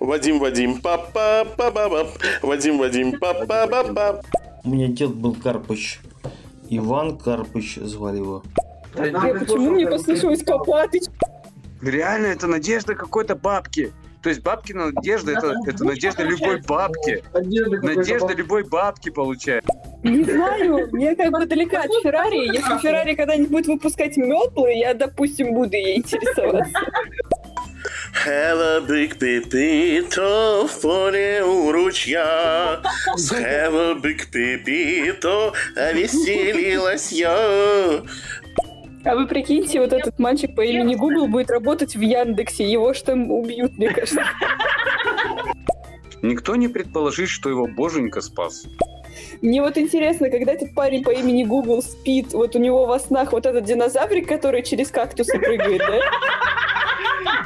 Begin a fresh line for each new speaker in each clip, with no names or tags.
Вадим, Вадим, папа, папа, Вадим, Вадим, папа, папа.
У меня дед был Карпыч. Иван Карпыч звали его.
Почему мне послышалось Копатыч?
Реально, это надежда какой-то бабки. То есть бабкина надежда, это, это надежда любой бабки. Надежда любой бабки получает.
Не знаю, мне как бы далека от Феррари. Если Феррари когда-нибудь будет выпускать метлы, я, допустим, буду ей интересоваться.
Have a big pipito в поле у ручья. Have a big pipito, веселилась я.
А вы прикиньте, вот этот мальчик по имени Google будет работать в Яндексе. Его ж там убьют, мне кажется.
Никто не предположит, что его боженька спас.
Мне вот интересно, когда этот парень по имени Google спит, вот у него во снах вот этот динозаврик, который через кактусы прыгает,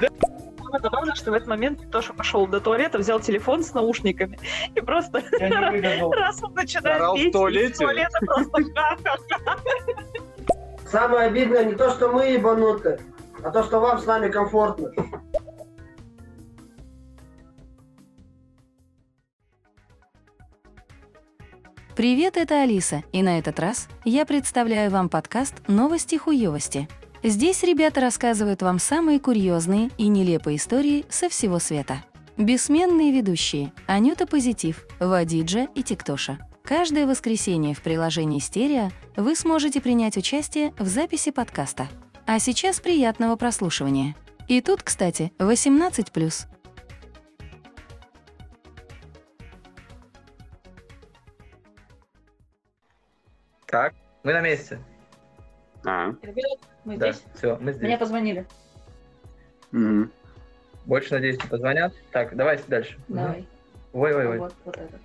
да?
Самое забавное, что в этот момент Тоша пошел до туалета, взял телефон с наушниками и просто раз он начинает
Орал в
петь,
туалете?
из туалета просто ха-ха-ха.
Самое обидное не то, что мы ебануты, а то, что вам с нами комфортно.
Привет, это Алиса, и на этот раз я представляю вам подкаст «Новости хуёвости». Здесь ребята рассказывают вам самые курьезные и нелепые истории со всего света. Бессменные ведущие Анюта Позитив, Вадиджа и Тиктоша. Каждое воскресенье в приложении «Стерео» вы сможете принять участие в записи подкаста. А сейчас приятного прослушивания. И тут, кстати, 18+.
Так, мы на месте.
А,
Ребят, мы
Да,
здесь.
все, мы
Мне
здесь.
позвонили.
мгм.
Больше, надеюсь, не позвонят. Так, давайте дальше.
Давай.
Ой-ой-ой.
Вот, вот этот.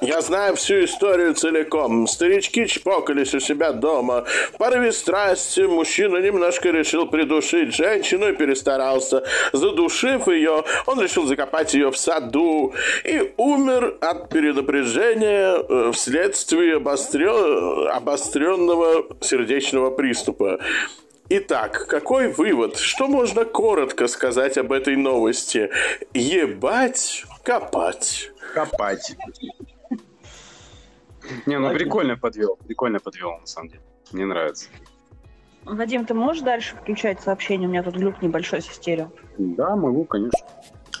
Я знаю всю историю целиком. Старички чпокались у себя дома. В порыве страсти мужчина немножко решил придушить женщину и перестарался. Задушив ее, он решил закопать ее в саду и умер от перенапряжения э, вследствие обострё- обостренного сердечного приступа. Итак, какой вывод? Что можно коротко сказать об этой новости? Ебать, копать.
Копать. Не, ну прикольно подвел. Прикольно подвел, на самом деле. Мне нравится.
Вадим, ты можешь дальше включать сообщение? У меня тут глюк небольшой с стерео.
Да, могу, конечно.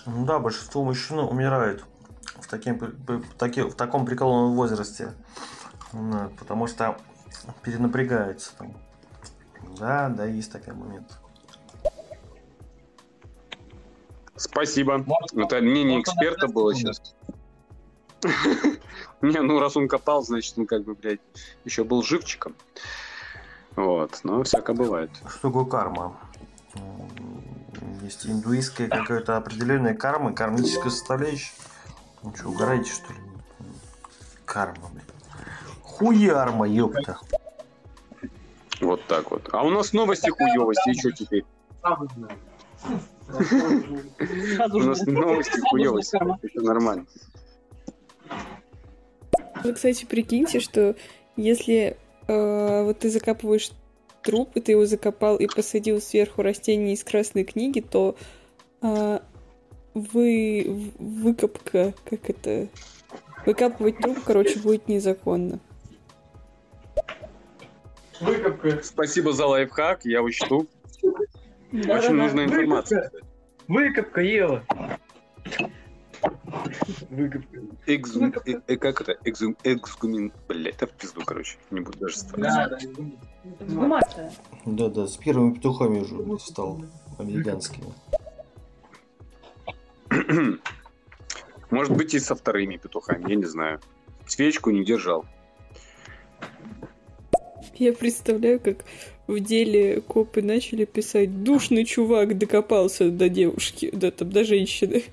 Ну да, большинство мужчин умирают в, таким, таки- в таком преклонном возрасте. Ну, потому что перенапрягаются там. Да, да, есть такой момент.
Спасибо. Это мнение эксперта было сейчас. Не, ну раз он копал, значит, он как бы, блядь, еще был живчиком. Вот, но всяко бывает.
Что такое карма? Есть индуистская какая-то определенная карма, кармическая составляющая. Ну что, угораете, что ли? Карма, блин. Хуярма, ёпта.
Вот так вот. А у нас новости хуёвости, и что теперь? У нас новости хуёвости. Это нормально.
Вы, кстати, прикиньте, что если э, вот ты закапываешь труп, и ты его закопал и посадил сверху растение из красной книги, то э, вы выкопка, как это, выкапывать труп, короче, будет незаконно.
Выкопка.
Спасибо за лайфхак, я учту. Очень нужная информация.
Выкопка, Ева. Выкопка.
Экзум... э, э, как это? Экзум... Эксгумин... Блядь, это в пизду, короче. Не буду даже
Да,
стараться.
да.
Эксгумация.
Да-да, с первыми петухами уже стал американскими.
Может быть, и со вторыми петухами, я не знаю. Свечку не держал.
Я представляю, как в деле копы начали писать «Душный чувак докопался до девушки, да там, до женщины».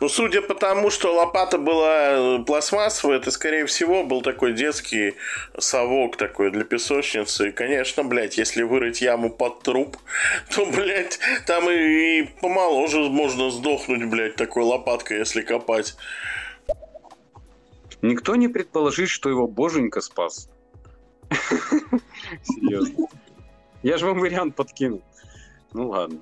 Ну, судя по тому, что лопата была э, пластмассовая, это, скорее всего, был такой детский совок такой для песочницы. И, конечно, блядь, если вырыть яму под труп, то, блядь, там и, и помоложе можно сдохнуть, блядь, такой лопаткой, если копать.
Никто не предположит, что его боженька спас. Серьезно. Я же вам вариант подкинул. Ну ладно.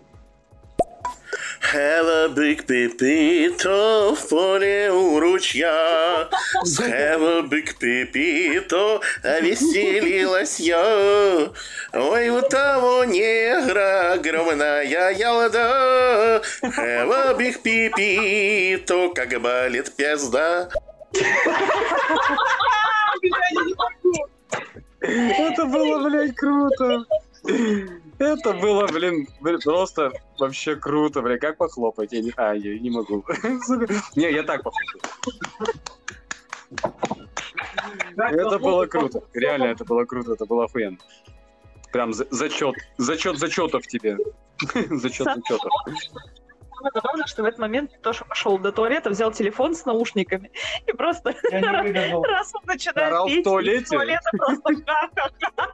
Схела бык пипито в поле у ручья. Схела бык пипито, а веселилась я. Ой, у того негра огромная ялда. Схела бык пипито, как болит пизда.
Это было, блядь, круто. Это было, блин, блин, просто вообще круто, бля. Как похлопать? Я не... А, я не могу. Не, я так похлопаю. Это было круто. Реально, это было круто, это было охуенно. Прям за- зачет, зачет зачетов тебе. Зачет зачетов.
Самое забавное, что в этот момент Тоша пошел до туалета, взял телефон с наушниками и просто раз он начинает
Орал в
петь,
туалете?
из туалета просто ха-ха-ха.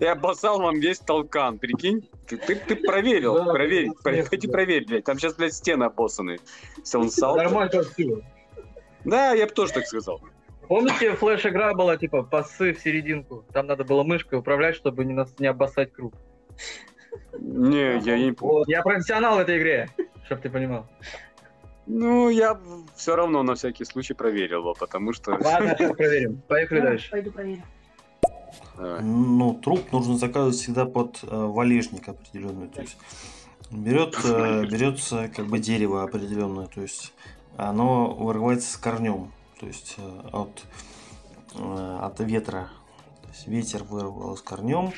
Я обоссал вам весь толкан, прикинь? Ты, ты, ты проверил,
Да,
проверь,
да,
про-
нет,
ходи
да.
проверь, блядь. Там сейчас, блядь, стены обоссаны.
Нормально все.
Да, я бы тоже так сказал.
Помните, флеш-игра была, типа, пасы в серединку? Там надо было мышкой управлять, чтобы не, нас- не обоссать круг.
Не, я не помню.
Я профессионал в этой игре, чтоб ты понимал.
Ну, я все равно на всякий случай проверил его, потому что...
Ладно, проверим. Поехали дальше.
Пойду проверю.
Давай.
Ну, труп нужно заказывать всегда под э, валежник определенный. То есть берет, э, берется как бы дерево определенное, то есть оно вырывается с корнем, то есть э, от, э, от ветра. То есть ветер вырвал с корнем,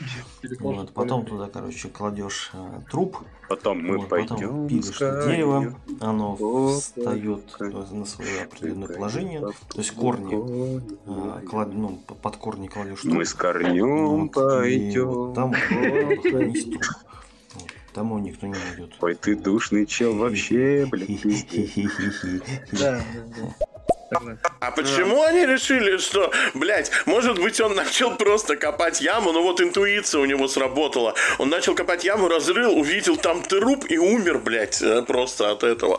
вот, потом туда, короче, кладешь э, труп,
Потом мы
вот, потом
пойдем
пилишь
с
дерево, оно встает
так.
на свое определенное положение, то есть корни э, клад- ну, под корни кладешь труп,
Мы с корнем
вот,
пойдем.
вот там э, хранить труп. Вот, Там его никто не найдет.
Ой, ты душный чел вообще, блин.
Да, да, да.
А почему они решили, что, блядь, может быть, он начал просто копать яму, но вот интуиция у него сработала. Он начал копать яму, разрыл, увидел там труп и умер, блядь, э, просто от этого.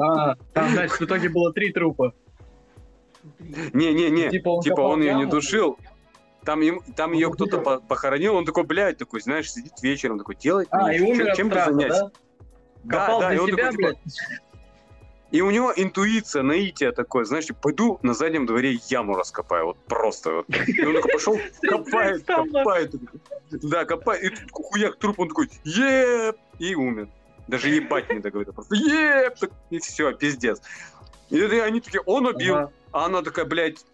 А, там, значит, в итоге было три трупа.
Не-не-не,
Типа он
типа он ее не душил. Там, им, там ее кто-то по- похоронил, он такой, блядь, такой, знаешь, сидит вечером, такой, делать
А,
мне,
и умер
чем бы
страха,
заняться?
да? Копал
да,
для
и он
себя,
такой, типа,
блядь.
И у него интуиция, наитие такое, знаешь, типа, пойду на заднем дворе яму раскопаю, вот просто. Вот. И он такой пошел, копает, копает. Да, копает, и тут хуяк труп, он такой, еп, и умер. Даже ебать не договорил, просто еп, и все, пиздец. И это они такие, он убил,
Ага.
а она такая, блядь,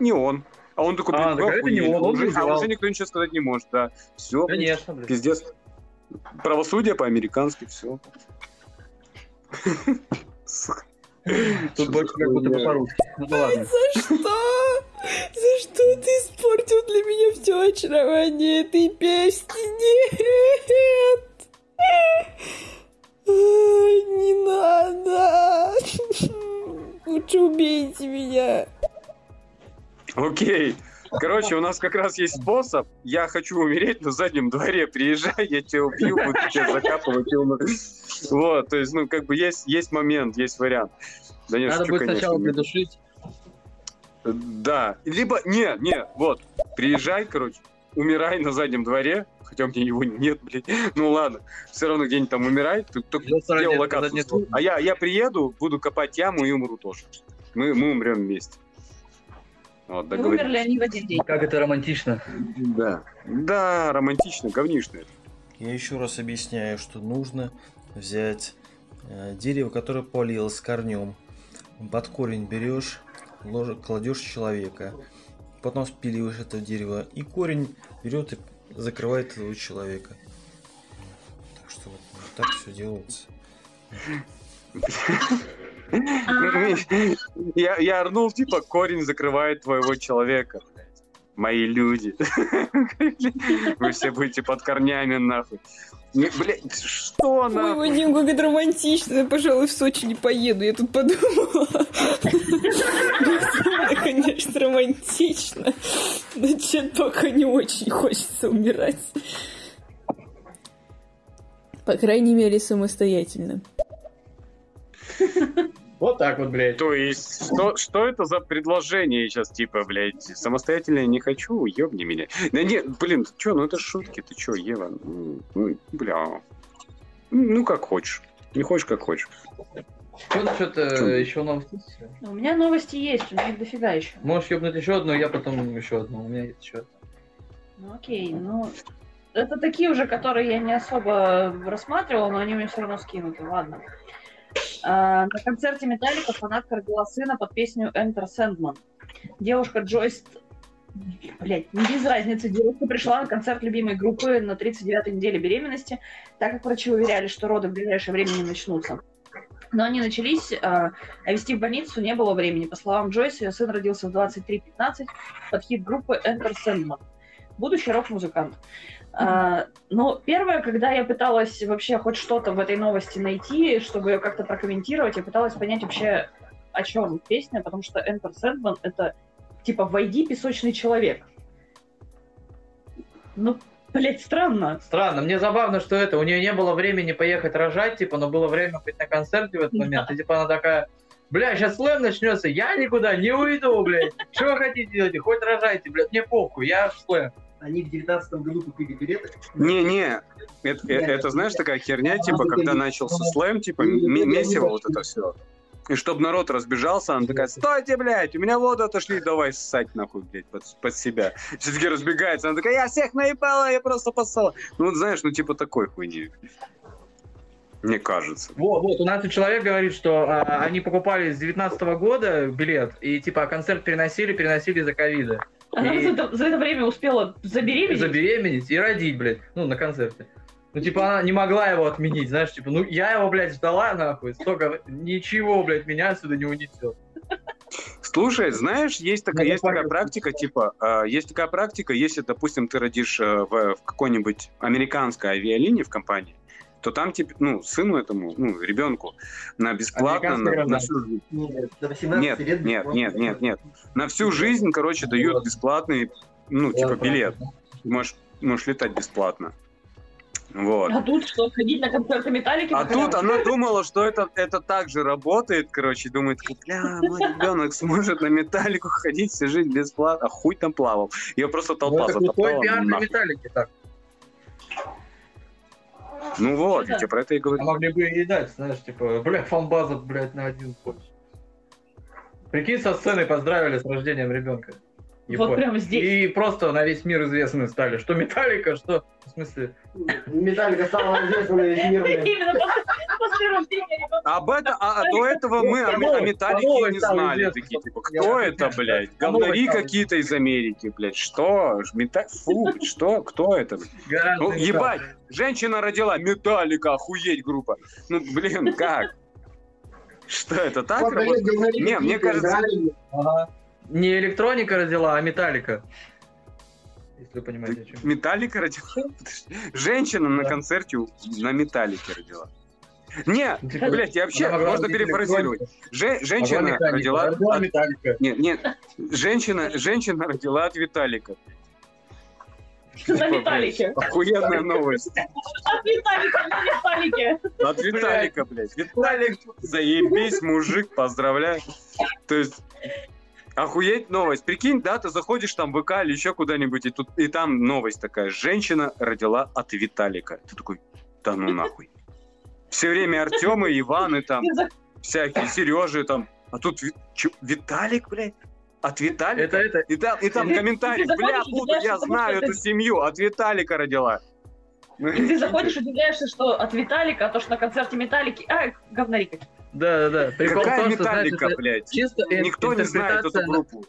не он. А он такой,
А,
блин,
так
вы
это не он, он
уже, а уже никто ничего сказать не может, да. Все,
Конечно,
пиздец. Правосудие по-американски, все.
Тут больше как будто бы по-русски. Ну ладно.
За что? За что ты испортил для меня все очарование этой песни? Нет! Не надо! Лучше убейте меня.
Окей. Короче, у нас как раз есть способ. Я хочу умереть на заднем дворе. Приезжай, я тебя убью, буду тебя закапывать. Вот, то есть, ну, как бы есть, есть момент, есть вариант. Да нет,
Надо
шучу,
будет
конечно,
сначала придушить.
Да. Либо, не, не, вот, приезжай, короче, умирай на заднем дворе, хотя у меня его нет, блядь. Ну ладно, все равно где-нибудь там умирай, ты только делал локацию. А я, я приеду, буду копать яму и умру тоже. Мы, мы умрем вместе. Вот,
умерли они в один день.
Как это романтично.
Да. Да, романтично, говнишно. это.
Я еще раз объясняю, что нужно взять э, дерево, которое полилось корнем. Под корень берешь, лож- кладешь человека. Потом спиливаешь это дерево, и корень берет и закрывает этого человека. Так что вот так все делается.
Я, я орнул, типа, корень закрывает твоего человека. Мои люди. Вы все будете под корнями, нахуй. Блядь, что
Ой,
нахуй?
Вадим, как это романтично. Я, пожалуй, в Сочи не поеду. Я тут подумала. Конечно, романтично. Но что-то пока не очень хочется умирать. По крайней мере, самостоятельно.
Вот так вот, блядь.
То есть, что, что это за предложение сейчас, типа, блядь, самостоятельно я не хочу, ёбни меня. Да нет, блин, ты чё, ну это шутки, ты чё, Ева, ну, ну, бля. Ну, как хочешь. Не хочешь, как хочешь.
Что насчет э, еще новости?
У меня новости есть, у меня их дофига еще.
Можешь ёбнуть еще одну, я потом еще одну. У меня есть еще одна.
Ну окей, ну это такие уже, которые я не особо рассматривала, но они мне все равно скинуты, ладно. А, на концерте Металлика фанатка родила сына под песню Enter Sandman. Девушка Джойс... Блять, не без разницы. Девушка пришла на концерт любимой группы на 39-й неделе беременности, так как врачи уверяли, что роды в ближайшее время не начнутся. Но они начались, а а вести в больницу не было времени. По словам Джойс, ее сын родился в 23.15 под хит группы Enter Sandman. Будущий рок-музыкант. А, но первое, когда я пыталась вообще хоть что-то в этой новости найти, чтобы ее как-то прокомментировать, я пыталась понять вообще, о чем песня, потому что Enter Sandman — это типа «Войди, песочный человек». Ну, блять, странно.
Странно, мне забавно, что это, у нее не было времени поехать рожать, типа, но было время быть на концерте в этот момент. И типа она такая, бля, сейчас слэм начнется, я никуда не уйду, блядь. Что вы хотите делать? Хоть рожайте, блядь, мне похуй, я в слэм.
Они в девятнадцатом году купили билеты.
Не-не, это, э- это, знаешь, такая херня, типа, когда начался слэм, типа, месиво вот это все. И чтобы народ разбежался, она такая, стойте, блядь, у меня воду отошли, давай ссать нахуй, блядь, под, под себя. Все-таки разбегается, она такая, я всех наебала, я просто поссала. Ну, вот знаешь, ну, типа такой хуйни. Мне кажется.
Вот, вот, у нас тут человек говорит, что а, они покупали с 19 года билет, и типа концерт переносили, переносили из-за ковида.
Она
И-
за, это, за это время успела забеременеть.
забеременеть и родить, блядь, ну, на концерте. Ну, типа, она не могла его отменить, знаешь, типа, ну, я его, блядь, ждала, нахуй, столько, ничего, блядь, меня отсюда не унесет.
Слушай, знаешь, есть такая,
Ну, я
есть такая практика, типа, э, есть такая практика, если, допустим, ты родишь э, в, в какой-нибудь американской авиалинии в компании, то там, типа, ну, сыну этому, ну, ребенку на бесплатно, на, на всю жизнь.
Нет, до 18
Нет,
лет
нет, нет, нет, нет. На всю жизнь, короче, дают бесплатный, ну, типа, билет. Можешь, можешь летать бесплатно. Вот.
А тут что, ходить на концерты Металлики?
А тут она думала, что это, это так же работает, короче, думает, бля, мой ребенок сможет на металлику ходить, всю жизнь бесплатно, а хуй там плавал. Ее просто
Ну,
толпа
это крутой
затоптала.
пиар
нахуй.
металлики, так.
Ну вот,
Да.
я тебе про это и
А
говорю.
могли бы и дать, знаешь, типа, бля, фанбаза, блядь, на один больше. Прикинь, со сцены поздравили с рождением ребенка.
Вот прямо здесь.
И просто на весь мир известны стали. Что Металлика, что... В смысле...
Металлика стала известна на весь мир.
Именно после, рождения ребенка.
Об это, а, до этого мы о, металлике не знали. Такие, типа, кто это, блядь? Говнари какие-то из Америки, блядь. Что? Фу, что? Кто это? Ну, ебать, женщина родила, металлика, охуеть группа. Ну, блин, как? Что это так
Вот,
работает?
говорили,
Не, мне кажется.
Ага. Не электроника родила, а металлика. Если вы понимаете, о чем.
Металлика родила? Женщина на концерте на металлике родила. Не,
Ну, типа,
блядь, я вообще,
она
можно перефразировать. Же- женщина родила... от-
металлика.
Нет, нет, женщина, женщина родила от Виталика.
На Металлике.
Охуенная новость.
От Металлика на Металлике.
От Виталика, блядь. Виталик, заебись, мужик, поздравляю. То есть, охуеть новость. Прикинь, да, ты заходишь там в ВК или еще куда-нибудь, и, тут, и там новость такая. Женщина родила от Виталика. Ты такой, да ну нахуй. Все время Артемы, Иваны там, всякие, Сережи там. А тут Виталик, блядь? От Виталика?
Это, это,
И там, и там комментарий, бля, буду, я знаю эту семью, от Виталика родила.
И ты заходишь, удивляешься, что от Виталика, а то, что на концерте Металлики... А, говнарика.
да, да, да. Прикол
Какая
том, что,
Металлика, блядь?
чисто
Никто не знает эту группу.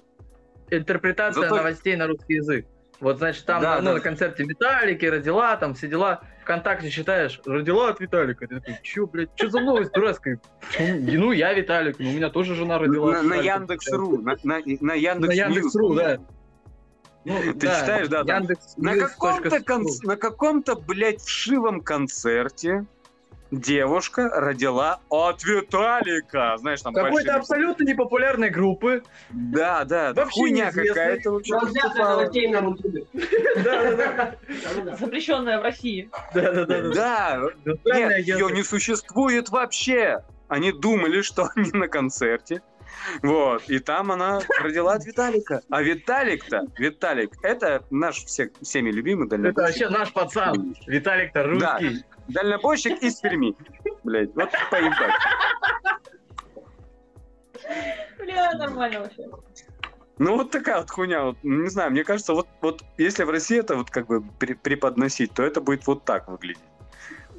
интерпретация
Зато-
новостей на русский язык. Вот, значит, там
Да,
ну,
да.
на концерте Металлики родила, там все дела. ВКонтакте читаешь, родила от Виталика. Ты такой, чё, блядь, чё за новость дурацкая? Ну, ну, я Виталик, ну, у меня тоже жена родила.
На. Яндекс.ру, на.
Яндекс.ру, да. Ну,
Ты читаешь, да, там? На каком-то, кон- на каком-то, блядь, вшивом концерте девушка родила от Виталика. Знаешь, там
Какой-то абсолютно непопулярной группы.
Да, да, да,
Вообще
хуйня какая-то. вообще.
Запрещенная в России.
Да-да-да.
Да,
Иностранный
нет, ее не существует вообще. Они думали, что они на концерте. Вот, и там она родила от Виталика. А Виталик-то, Виталик, это наш все, всеми любимый
Это
дальнобойщик.
вообще наш пацан. Виталик-то
Да. Дальнобойщик из Перми. Блять, вот поебать.
Бля, нормально вообще.
Ну вот такая вот хуйня, вот, не знаю, мне кажется, вот, вот если в России это вот как бы при- преподносить, то это будет вот так выглядеть.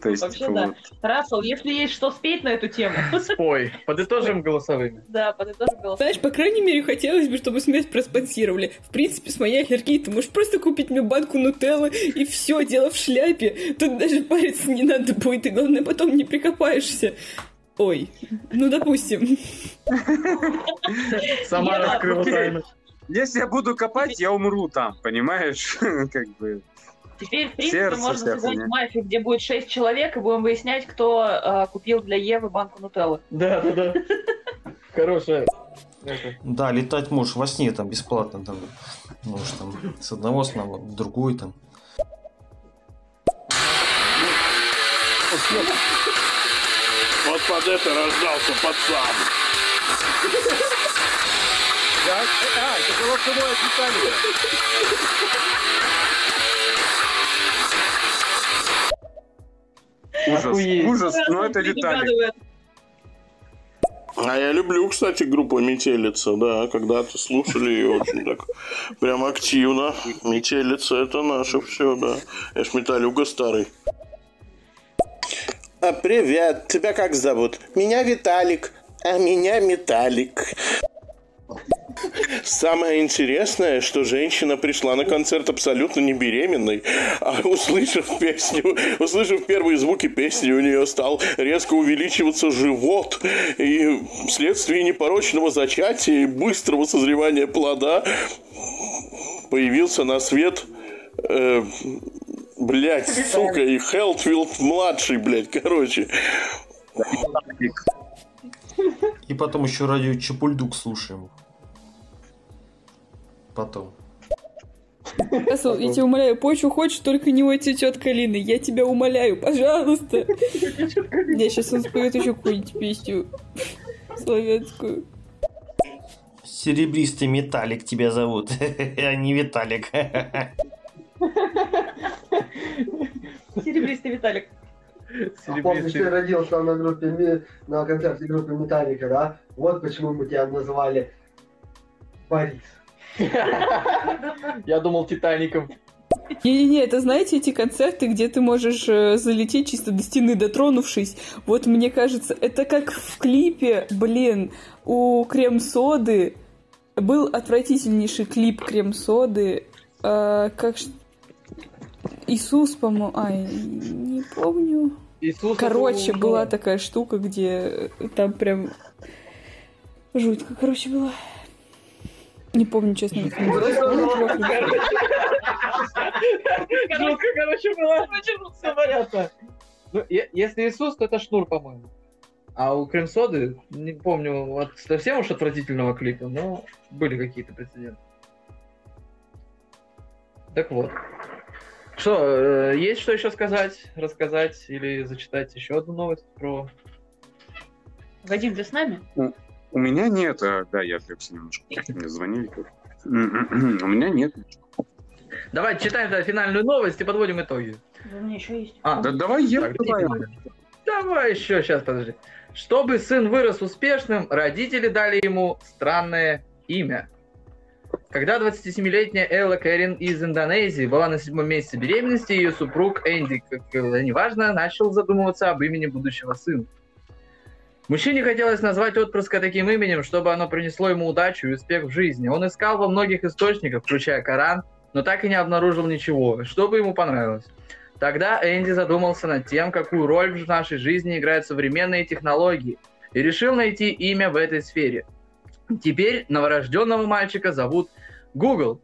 То есть,
Вообще
типа,
да.
вот.
Рассел, если есть что спеть на эту тему,
Спой. Подытожим голосовыми.
да, подытожим голос.
Знаешь, по крайней мере, хотелось бы, чтобы смерть проспонсировали. В принципе, с моей аллергией ты можешь просто купить мне банку нутеллы, и все, дело в шляпе. Тут даже париться не надо будет, и главное, потом не прикопаешься. Ой, ну, допустим.
Сама раскрыла тайну.
Если я буду копать, я умру там, понимаешь? Как бы.
Теперь, в принципе,
Сердце,
можно
вся
создать мафию, где будет 6 человек, и будем выяснять, кто а, купил для Евы банку нутеллы.
Да, да, да. Хорошая.
Да, летать можешь во сне там бесплатно. Там, можешь там с одного сна в другой там.
Вот под это рождался пацан.
Да, а, это голосовое от Ужас,
Охуеть.
ужас, но это Виталий.
А я люблю, кстати, группу Метелица, да, когда-то слушали ее очень так прям активно. Метелица это наше все, да. Я ж металюга старый. А, привет, тебя как зовут? Меня Виталик, а меня Металлик. Самое интересное, что женщина пришла на концерт абсолютно не беременной, а услышав песню, услышав первые звуки песни, у нее стал резко увеличиваться живот, и вследствие непорочного зачатия и быстрого созревания плода появился на свет э, блять, сука, и Хелтфилд младший, блядь, короче.
И потом еще радио Чапульдук слушаем. Потом.
Рассел, я тебя умоляю, почву хочешь, только не ой цветет калины. Я тебя умоляю, пожалуйста. Я сейчас он споет еще какую-нибудь песню славянскую.
Серебристый металлик тебя зовут, а не Виталик.
Серебристый Виталик.
А помнишь, ты родился на группе на концерте группы Металлика, да? Вот почему мы тебя назвали Борис.
Я думал Титаником.
Не-не-не, это знаете эти концерты, где ты можешь э, залететь чисто до стены дотронувшись? Вот мне кажется, это как в клипе, блин, у крем-соды был отвратительнейший клип крем-соды, э, как Иисус, по-моему, ай, не помню.
Иисус.
Короче,
это,
была
ну,
такая штука, где там прям жутко, короче, было. Не помню, честно. называется.
Жутко, короче, было. Все понятно. Ну, если Иисус, то это шнур, по-моему. А у крем-соды, не помню, вот совсем уж отвратительного клипа, но были какие-то прецеденты. Так вот. Что, э, есть что еще сказать, рассказать или зачитать еще одну новость про...
Вадим, ты с нами?
У меня нет, а, да, я отвлекся немножко. Мне звонили. У меня нет.
Давайте читаем тогда финальную новость и подводим итоги.
Да, У меня еще есть.
А,
Да давай я
Так,
давай.
Давай еще, сейчас, подожди. Чтобы сын вырос успешным, родители дали ему странное имя. Когда 27-летняя Элла Кэрин из Индонезии была на седьмом месяце беременности, ее супруг Энди, как э, неважно, начал задумываться об имени будущего сына. Мужчине хотелось назвать отпрыска таким именем, чтобы оно принесло ему удачу и успех в жизни. Он искал во многих источниках, включая Коран, но так и не обнаружил ничего, что бы ему понравилось. Тогда Энди задумался над тем, какую роль в нашей жизни играют современные технологии, и решил найти имя в этой сфере. Теперь новорожденного мальчика зовут Google.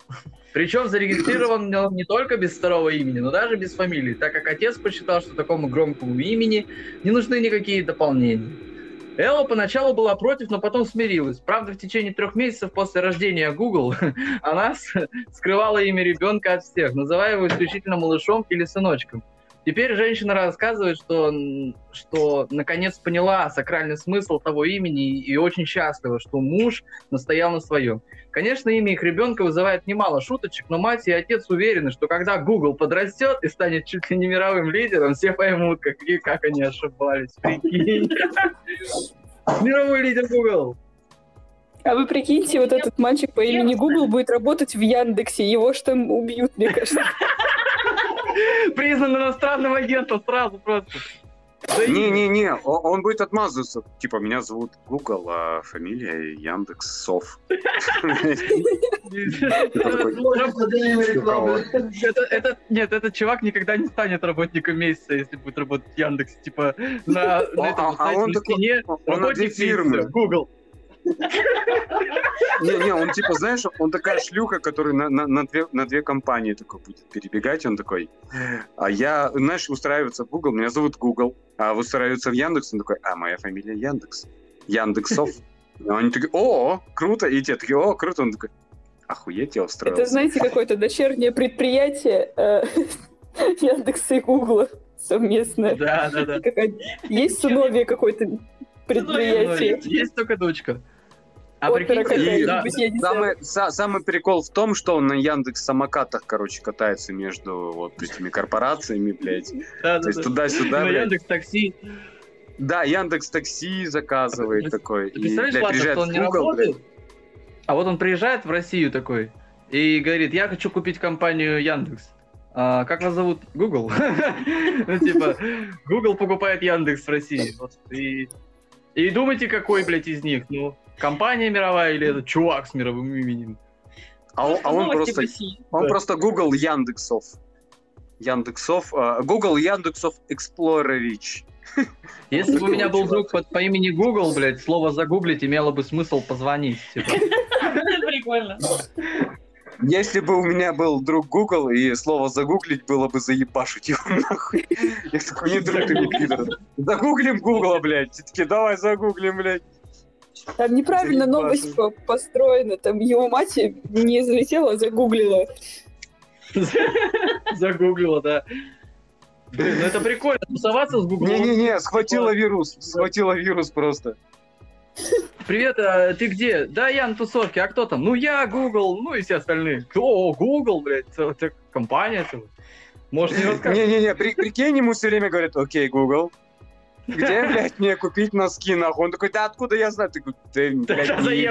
Причем зарегистрирован он не только без второго имени, но даже без фамилии, так как отец посчитал, что такому громкому имени не нужны никакие дополнения. Элла поначалу была против, но потом смирилась. Правда, в течение трех месяцев после рождения Google она скрывала имя ребенка от всех, называя его исключительно малышом или сыночком. Теперь женщина рассказывает, что, что наконец поняла сакральный смысл того имени и очень счастлива, что муж настоял на своем. Конечно, имя их ребенка вызывает немало шуточек, но мать и отец уверены, что когда Google подрастет и станет чуть ли не мировым лидером, все поймут, как, как они ошибались. Прикинь. Мировой лидер Google.
А вы прикиньте, вот этот мальчик по имени Google будет работать в Яндексе, его ж там убьют, мне кажется.
Признан иностранным агентом сразу просто.
Не-не-не, он будет отмазываться. Типа, меня зовут Google, а фамилия Яндекс Сов.
Нет, этот чувак никогда не станет работником месяца, если будет работать в Яндексе. Типа, на этом
а он такой, работник фирмы.
Google.
Не-не, он типа, знаешь, он такая шлюха, которая на, на, на, две, на две компании такой будет перебегать, он такой, а я, знаешь, устраивается в Google, меня зовут Google, а устраивается в Яндекс, он такой, а моя фамилия Яндекс, Яндексов. Они такие, о, круто, и те такие, о, круто, он такой, охуеть, я устроился.
Это, знаете, какое-то дочернее предприятие э, Яндекса и Гугла совместное.
Да, да, да.
Есть сыновья какое-то предприятие.
Есть только дочка. А
прикинь, да, самый, са, самый прикол в том, что он на Яндекс самокатах, короче, катается между вот этими корпорациями, блядь. Да, То да, есть да. туда-сюда,
блядь. Яндекс такси.
Да, Яндекс такси заказывает такой.
Ты представляешь, и, блядь, ладно, что он не Google, работает? Блядь. А вот он приезжает в Россию такой и говорит, я хочу купить компанию Яндекс. А, как вас зовут? Google. ну, типа, Google покупает Яндекс в России. И, и думайте, какой, блядь, из них. Ну, компания мировая или этот чувак с мировым именем?
А, он, а он просто, он да. просто Google Яндексов. Яндексов, uh, Google Яндексов Explorer
Если бы у меня был друг по, по имени Google, блядь, слово загуглить имело бы смысл позвонить. Типа.
Прикольно.
Если бы у меня был друг Google, и слово загуглить было бы заебашить его нахуй. Я такой, не друг ты, не пидор. Загуглим Google, блядь. Все таки давай загуглим, блядь.
Там неправильно новость по построена. Там его мать не залетела, а загуглила.
Загуглила, да. Блин, ну это прикольно, тусоваться с Гуглом.
Не-не-не, схватила вирус, схватила вирус просто.
Привет, а ты где? Да, я на тусовке, а кто там? Ну, я, Google, ну и все остальные. О, Google, блядь, это компания. Может, не
рассказывать? Не-не-не, при, прикинь, ему все время говорят, окей, Google, где, блядь, мне купить носки, нахуй? Он такой, да откуда я знаю? Ты говоришь, ты, блядь, не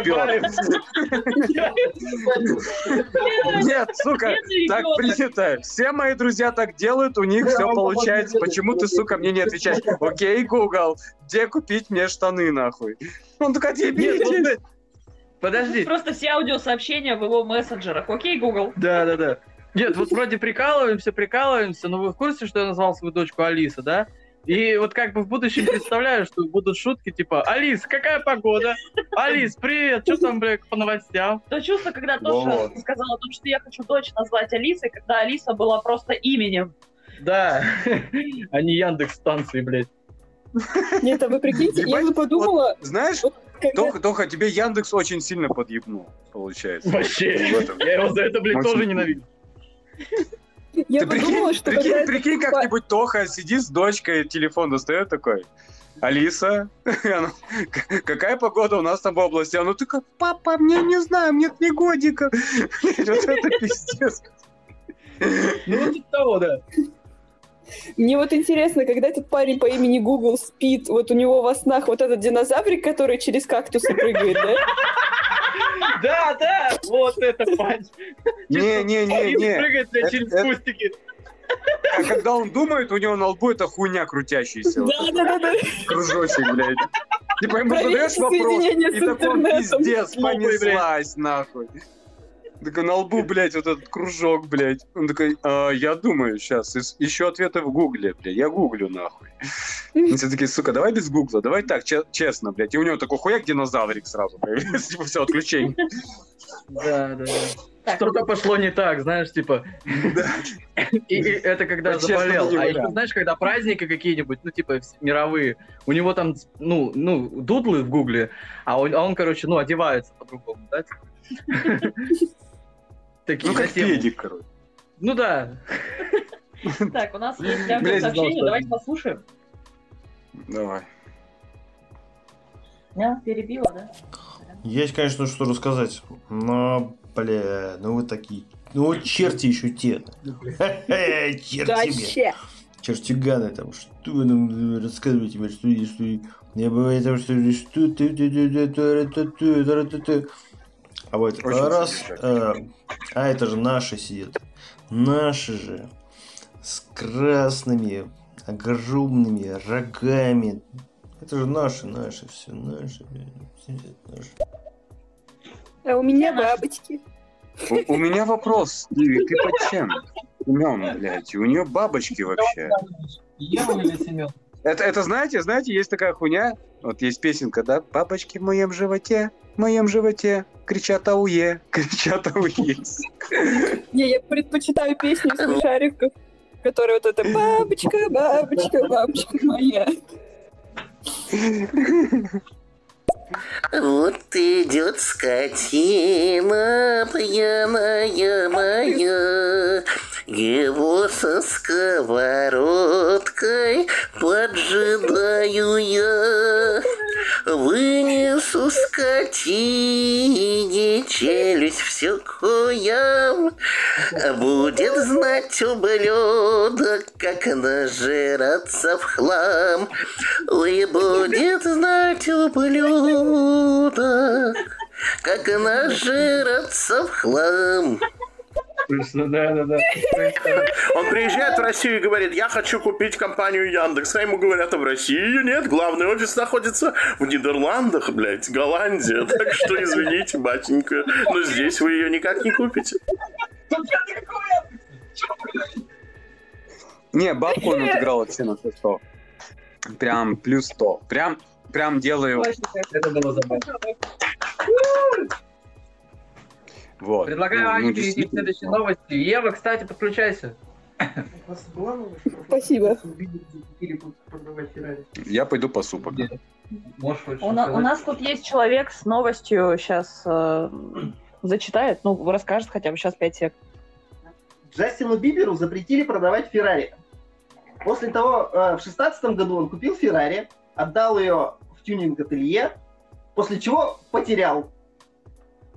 Нет, сука, так принято. Все мои друзья так делают, у них все получается. Почему ты, сука, мне не отвечаешь? Окей, Google, где купить мне штаны, нахуй? Он такой, отъебитесь.
Подожди.
Просто все аудиосообщения в его мессенджерах. Окей, Google.
Да, да, да. Нет, вот вроде прикалываемся, прикалываемся, но вы в курсе, что я назвал свою дочку Алиса, да? И вот как бы в будущем представляю, что будут шутки типа «Алис, какая погода? Алис, привет, что там, блядь, по новостям?»
То чувство, когда Тоша сказала, что я хочу дочь назвать Алисой, когда Алиса была просто именем.
Да, а не Яндекс станции, блядь.
Нет, а вы прикиньте, я бы подумала...
знаешь, Тоха, Тоха, тебе Яндекс очень сильно подъебнул, получается.
Вообще, я его за это, блядь, тоже ненавижу.
Я Ты подумала,
что прикинь, когда прикинь как-нибудь Тоха сидит с дочкой, телефон достает такой. Алиса, какая погода у нас там в области? Она такая, папа, мне не знаю, мне три годика. Вот это пиздец.
Ну, типа того, да.
Мне вот интересно, когда этот парень по имени Google спит, вот у него во снах вот этот динозаврик, который через кактусы прыгает, да?
Да, да, вот это панч.
Не-не-не-не.
Прыгает через кустики.
А когда он думает, у него на лбу это хуйня крутящаяся.
Да, да, да, да.
Кружочек, блядь. Типа ему задаешь вопрос, и такой пиздец, понеслась нахуй. Такой на лбу, блядь, вот этот кружок, блядь. Он такой, а, я думаю, сейчас, еще ответы в гугле, блядь, я гуглю нахуй. И все такие, сука, давай без гугла, давай так, честно, блядь. И у него такой хуяк динозаврик сразу появился, типа, все, отключение.
Да, да, да. Что-то пошло не так, знаешь, типа. И, и это когда заболел. А еще, знаешь, когда праздники какие-нибудь, ну, типа, мировые, у него там, ну, ну, дудлы в гугле, а он, а он короче, ну, одевается по-другому, да?
Такие ну, как Федик, короче.
Ну да.
Так, у нас есть для сообщение, давайте послушаем.
Давай.
Я перебила, да?
Есть, конечно, что рассказать. Но, бля, ну вы такие. Ну вот черти еще те. Черти. Чертиганы там, что вы нам рассказываете, что что Я бывает там, что что ты ты ты ты ты ты ты ты ты ты А вот
Очень
раз, э, а это же наши сидят. Наши же с красными огромными рогами. Это же наши, наши, все наши, наши.
А у меня бабочки.
У, у меня вопрос. Ты, ты под чем? Семен, блядь, у нее бабочки вообще.
Ева или Семен?
Это, это знаете, знаете, есть такая хуйня, вот есть песенка, да, бабочки в моем животе, в моем животе, кричат ауе, кричат ауе.
Не, я предпочитаю песню с шариков, которая вот эта бабочка, бабочка, бабочка моя.
Вот идет скотина пьяная моя, Его со сковородкой поджидаю я. Вынесу скотине челюсть всю куям, Будет знать ублюдок, как нажираться в хлам. Ой, будет знать ублюдок, как нажираться в хлам.
Он приезжает в Россию и говорит, я хочу купить компанию Яндекс. А ему говорят, а в России ее нет. Главный офис находится в Нидерландах, блядь, Голландия. Так что извините, батенька, но здесь вы ее никак не купите.
Не, бабку он отыграл вообще на все 100. Прям плюс 100. Прям, прям делаю...
Это было забавно.
Вот.
Предлагаю
Ну,
Ане
ну,
перейти к следующей новости. Ева, кстати, подключайся.
Спасибо.
Я пойду по супу.
У, на- у нас тут есть человек с новостью, сейчас зачитает, ну, расскажет хотя бы сейчас 5 сек.
Джастину Биберу запретили продавать Феррари. После того, э, в шестнадцатом году он купил Феррари, отдал ее в тюнинг-ателье, после чего потерял.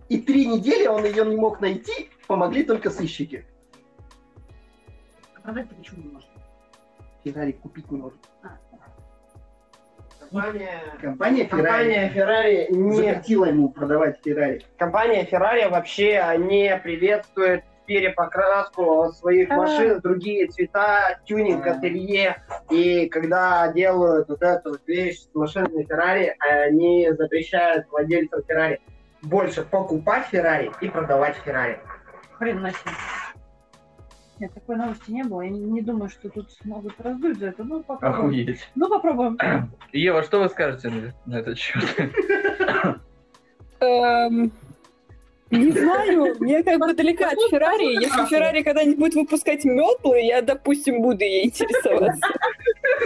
И три недели он ее не мог найти, помогли только сыщики.
Продать почему не может?
Феррари купить не может.
Компания,
Компания Феррари
компания Ferrari не...
запретила ему продавать Феррари.
Компания Ferrari вообще не приветствует перепокраску своих
А.
машин другие цвета, тюнинг, ателье. И когда делают вот эту вот вещь с машинами Ferrari, они запрещают владельцам Ferrari больше покупать Ferrari и продавать Ferrari.
Хрен на себе. Нет, такой новости не было. Я не, не думаю, что тут смогут раздуть за это. Ну, попробуем.
Охуеть.
Ну, попробуем.
Ева, что вы скажете на, на этот счет?
Эм, Не знаю, мне как бы далека от Феррари. Если Феррари когда-нибудь будет выпускать метлы, я, допустим, буду ей интересоваться.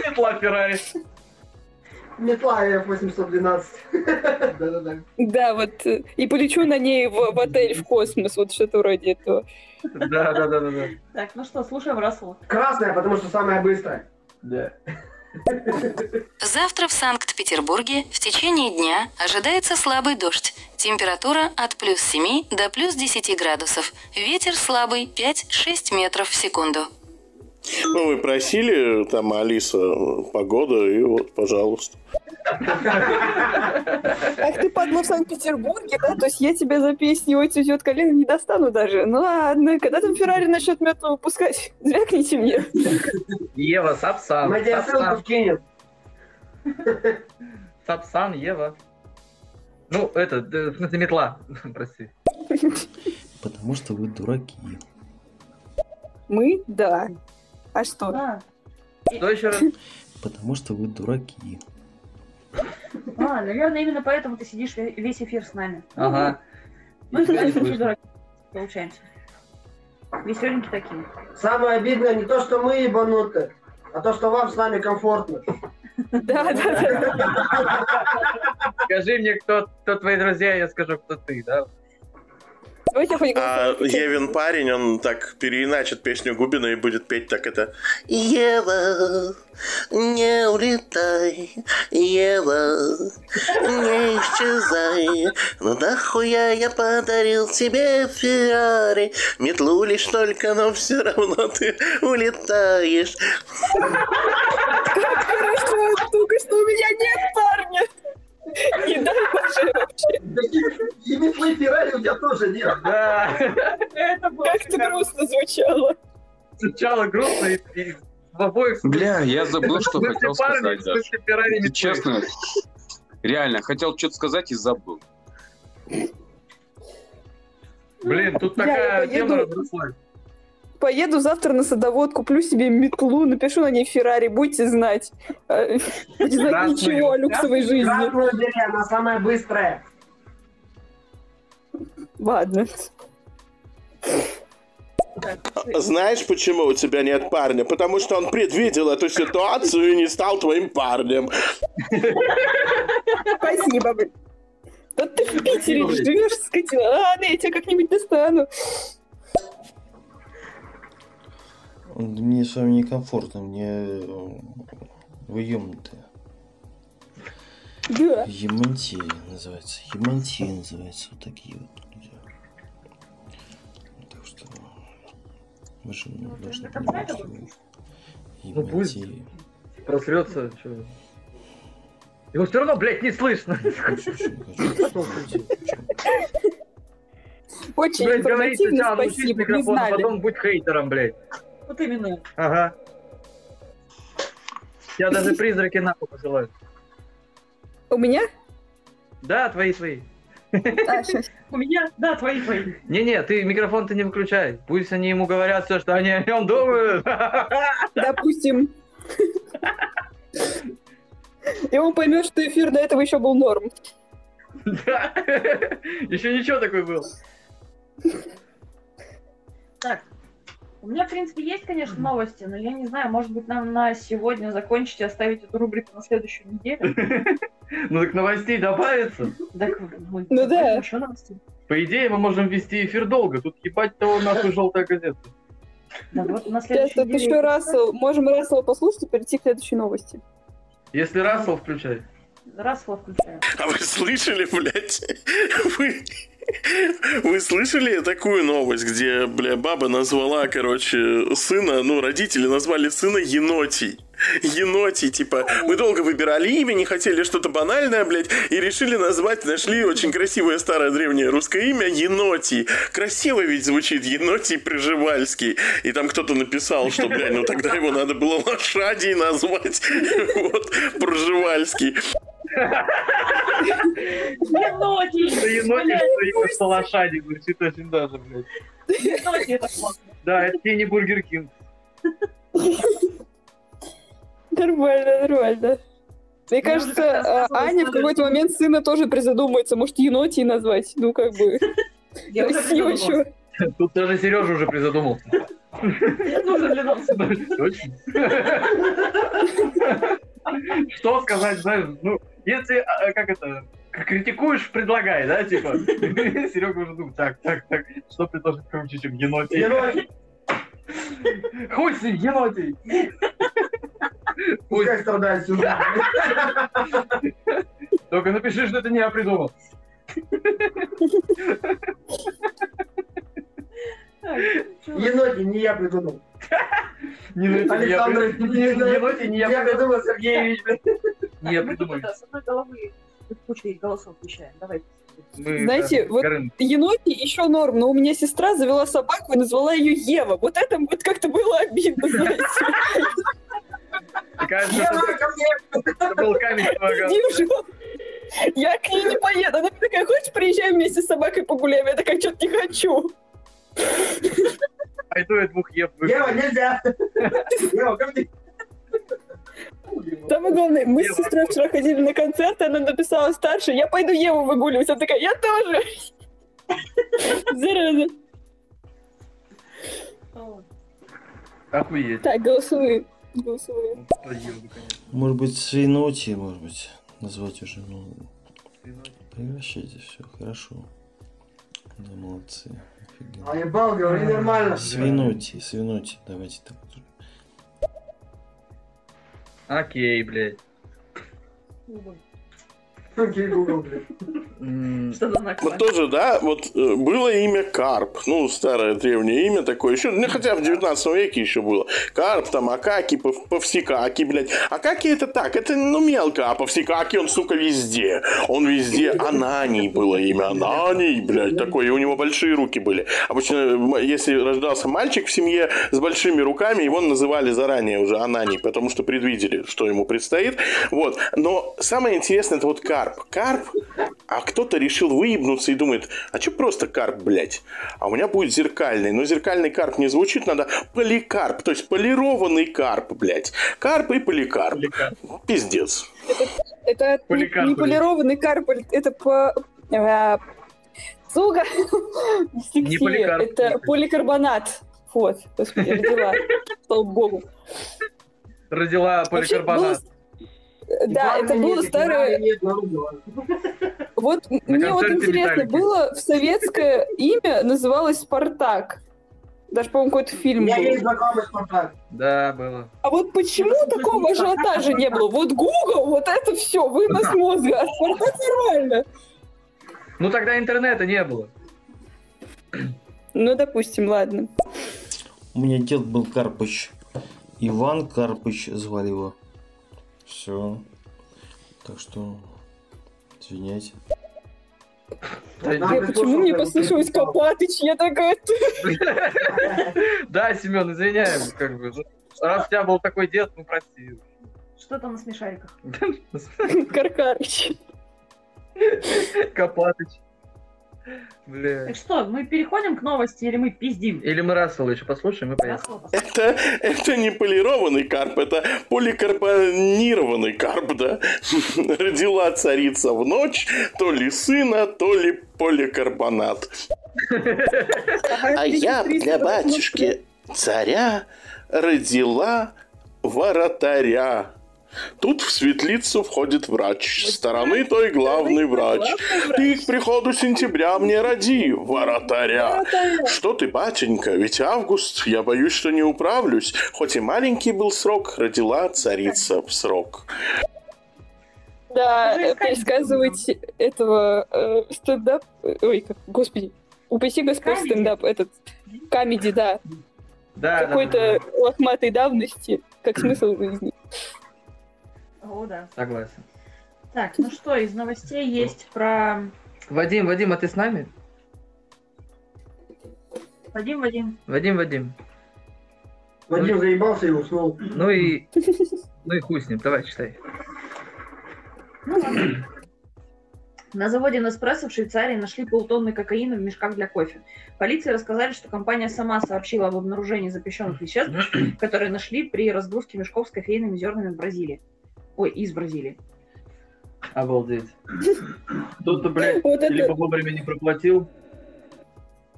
Метла Феррари.
Метла F812. Да-да-да.
Да, вот. э, И полечу на ней в, в отель в космос, вот что-то вроде этого.
Да, да, да, да, да.
Так, ну что, слушаем Расула.
Красная, потому что самая быстрая.
Да.
Завтра в Санкт-Петербурге в течение дня ожидается слабый дождь. Температура от плюс 7 до плюс 10 градусов. Ветер слабый 5-6 метров в секунду.
Ну, вы просили, там, Алиса, погода, и вот, пожалуйста.
Ах ты, падла, в Санкт-Петербурге, да? То есть я тебя за песню «Ой, цветет калина» не достану даже. Ну ладно, когда там Феррари начнет метлу выпускать, звякните мне.
Ева, Сапсан.
Мы тебе ссылку
Сапсан,
скинем.
Сапсан, Ева. Ну, это, э, в смысле, метла. Прости.
Потому что вы дураки.
Мы? Да. А что?
Да.
Что еще раз?
Потому что вы дураки.
А, наверное, именно поэтому ты сидишь ве- весь эфир с нами.
Ага.
Ну,
не
значит, мы
слышно.
дураки получаемся. Веселенькие такие.
Самое обидное не то, что мы ебануты, а то, что вам с нами комфортно.
Да, да, да.
Скажи мне, кто, кто твои друзья, я скажу, кто ты, да?
Давайте хоть
А. Евин парень, он так переиначит песню Губина и будет петь так это.
Ева, не улетай, Ева, не исчезай. Ну нахуя я подарил тебе Феррари? Метлу лишь только, но все равно ты улетаешь.
Хорошо, только что у меня нет парня. Не дай боже вообще.
И метлы Феррари у тебя тоже нет.
Да.
Это было
Как-то грустно звучало.
Сначала грустно и, и в обоих
Бля, я забыл, что хотел сказать Честно, реально, хотел что-то сказать и забыл.
Блин, тут
Я- я
такая
поеду.
тема разрослась.
Поеду завтра на садовод, куплю себе метлу, напишу на ней Феррари, будете знать. Э, Будете знать ничего о люксовой жизни.
Красную бери, она самая быстрая.
Ладно.
Знаешь, почему у тебя нет парня? Потому что он предвидел эту ситуацию и не стал твоим парнем.
Спасибо, блин. Да ты в Питере живешь, скотина. Ладно, я тебя как-нибудь достану.
Мне с вами некомфортно, мне э, вы ёбнутые.
Да.
Емантии называется. Емантии называется. Вот такие вот вы же ну, должны понимать, что?
Ну, будет.
Емантии.
Просрется. чё. Его все равно, блядь, не слышно.
Очень
Блядь, говорит сначала научись микрофон, а
знали.
потом будь хейтером, блядь.
Вот именно.
Ага. Я даже призраки нахуй посылаю.
У меня?
Да, твои, твои.
У меня, да, твои, твои.
Не-не, ты микрофон ты не выключай. Пусть они ему говорят все, что они о нем думают.
Допустим. И он поймет, что эфир до этого еще был норм.
Да. Еще ничего такой был.
Так, у меня, в принципе, есть, конечно, новости, но я не знаю, может быть, нам на сегодня закончить и оставить эту рубрику на следующую неделю.
Ну так новостей добавится.
Так, мы
Ну да.
По идее, мы можем вести эфир долго. Тут ебать того нахуй желтая газета.
Да, вот на
Сейчас еще Рассел. Можем Рассела послушать и перейти к следующей новости.
Если Рассел включай.
Рассела включаю.
А вы слышали, блядь? Вы... Вы слышали такую новость, где, бля, баба назвала, короче, сына, ну, родители назвали сына Енотий. Енотий, типа, мы долго выбирали имя, не хотели что-то банальное, блядь, и решили назвать, нашли очень красивое старое древнее русское имя Енотий. Красиво ведь звучит Енотий Приживальский. И там кто-то написал, что, блядь, ну тогда его надо было лошадей назвать. Вот, Пржевальский.
Енотий!
Что енотик, что лошадик звучит очень даже, блядь. Да, это не Burger King.
Нормально, нормально. Мне
Я
кажется, а, Аня в какой-то момент сына тоже призадумается. Может, енотий назвать? Ну, как бы, красиво еще.
Тут даже Сережа уже призадумался.
Нужен для нас.
Точно. Что сказать, знаешь, ну, если, а, как это, критикуешь, предлагай, да, типа. Серега уже думает, так, так, так, что предложить круче, чем? Енотий. Хуй с ним, енотий!
Пускай страдает всю жизнь.
Только напиши, что это не я придумал.
Енотий, не я придумал.
Не
Александр,
придумал.
не
не я придумал.
Сергеевич.
Не я придумал.
с одной головы кучей голосов включаем. Давай.
Мы,
Знаете,
э,
вот
Горын,
енотий еще норм, но у меня сестра завела собаку и назвала ее Ева. Вот это вот как-то было обидно, знаете.
Это- был камень.
Я к ней не поеду. Она такая, хочешь, приезжай вместе с собакой погуляем? Я такая, что-то не хочу.
Пойду я двух еб
Ева, нельзя. Ева, ко мне.
Самое главное, мы с сестрой вчера ходили на концерт, и она написала старше, я пойду Еву выгуливать. Она такая, я тоже. Зараза.
Охуеть.
Так, голосовые. Голосовые.
Конечно.
Может быть, свиноти, может быть, назвать уже, ну, прекращайте все, хорошо. Да, молодцы. Офигенно.
А ебал, говори нормально.
Свинути, свинути, давайте так.
Окей, блядь.
Окей, Google,
Что?
Вот тоже, да, вот э, было имя Карп, ну, старое древнее имя такое, еще, ну, хотя в 19 веке еще было. Карп, там, Акаки, Пов- Повсикаки, блядь. Акаки это так, это, ну, мелко, а Повсикаки, он, сука, везде. Он везде. Ананий было имя, Ананий, блядь, такое, и у него большие руки были. Обычно, м, если рождался мальчик в семье с большими руками, его называли заранее уже Ананий, потому что предвидели, что ему предстоит. Вот. Но самое интересное, это вот Карп. Карп, а кто-то решил выебнуться и думает, а что просто карп, блядь? А у меня будет зеркальный. Но зеркальный карп не звучит, надо поликарп, то есть полированный карп, блядь. Карп и поликарп. Пиздец.
Это не,
Поликарп,
не
блин.
полированный карп, это по... а, Сука! Дислексия.
поликарп.
Это поликарбонат. Вот, господи, родила. Слава богу.
Родила поликарбонат.
Да, это было старое... Вот мне вот интересно, было в советское имя называлось Спартак. Даже, по-моему, какой-то фильм
меня есть
был.
знакомый Спартак.
Да, было.
А вот почему такого ажиотажа не было? Вот Google, вот это все, вынос мозга, а Спартак нормально.
Ну тогда интернета не было.
Ну, допустим, ладно.
У меня дед был Карпыч. Иван Карпыч звали его. Все. Так что, извиняйте.
Да,
Да,
Я
ты
почему мне послышалось. Копатыч? Я такая...
Да, Семен, извиняем, как бы. Раз у тебя был такой дед, ну прости.
Что там на смешариках?
Каркарыч.
Копатыч. Бля.
Так что, мы переходим к новости или мы пиздим?
Или мы Рассела еще послушаем и поехали.
Это, это не полированный карп, это поликарбонированный карп, да? Родила царица в ночь, то ли сына, то ли поликарбонат. А я для батюшки царя родила воротаря. Тут в светлицу входит врач. С стороны той главный врач. Ты к приходу сентября мне роди, воротаря. Что ты, батенька, ведь август, я боюсь, что не управлюсь. Хоть и маленький был срок, родила царица в срок.
Да, э, пересказывать этого э, стендап... Ой, как, господи, упаси Господь
Comedy?
стендап, этот, comedy, да,
Да, да,
какой-то
да,
лохматой давности, как смысл жизни.
О, да.
согласен.
Так, ну что, из новостей есть про...
Вадим, Вадим, а ты с нами?
Вадим, Вадим.
Вадим, Вадим.
Вадим заебался и уснул.
Ну и... Ну и хуй с ним, давай, читай.
Ну ладно. На заводе Неспрессо в Швейцарии нашли полтонны кокаина в мешках для кофе. Полиции рассказали, что компания сама сообщила об обнаружении запрещенных веществ, которые нашли при разгрузке мешков с кофейными зернами в Бразилии. Ой, из Бразилии.
Обалдеть. Кто-то, блядь,
Вот это-
либо вовремя не проплатил,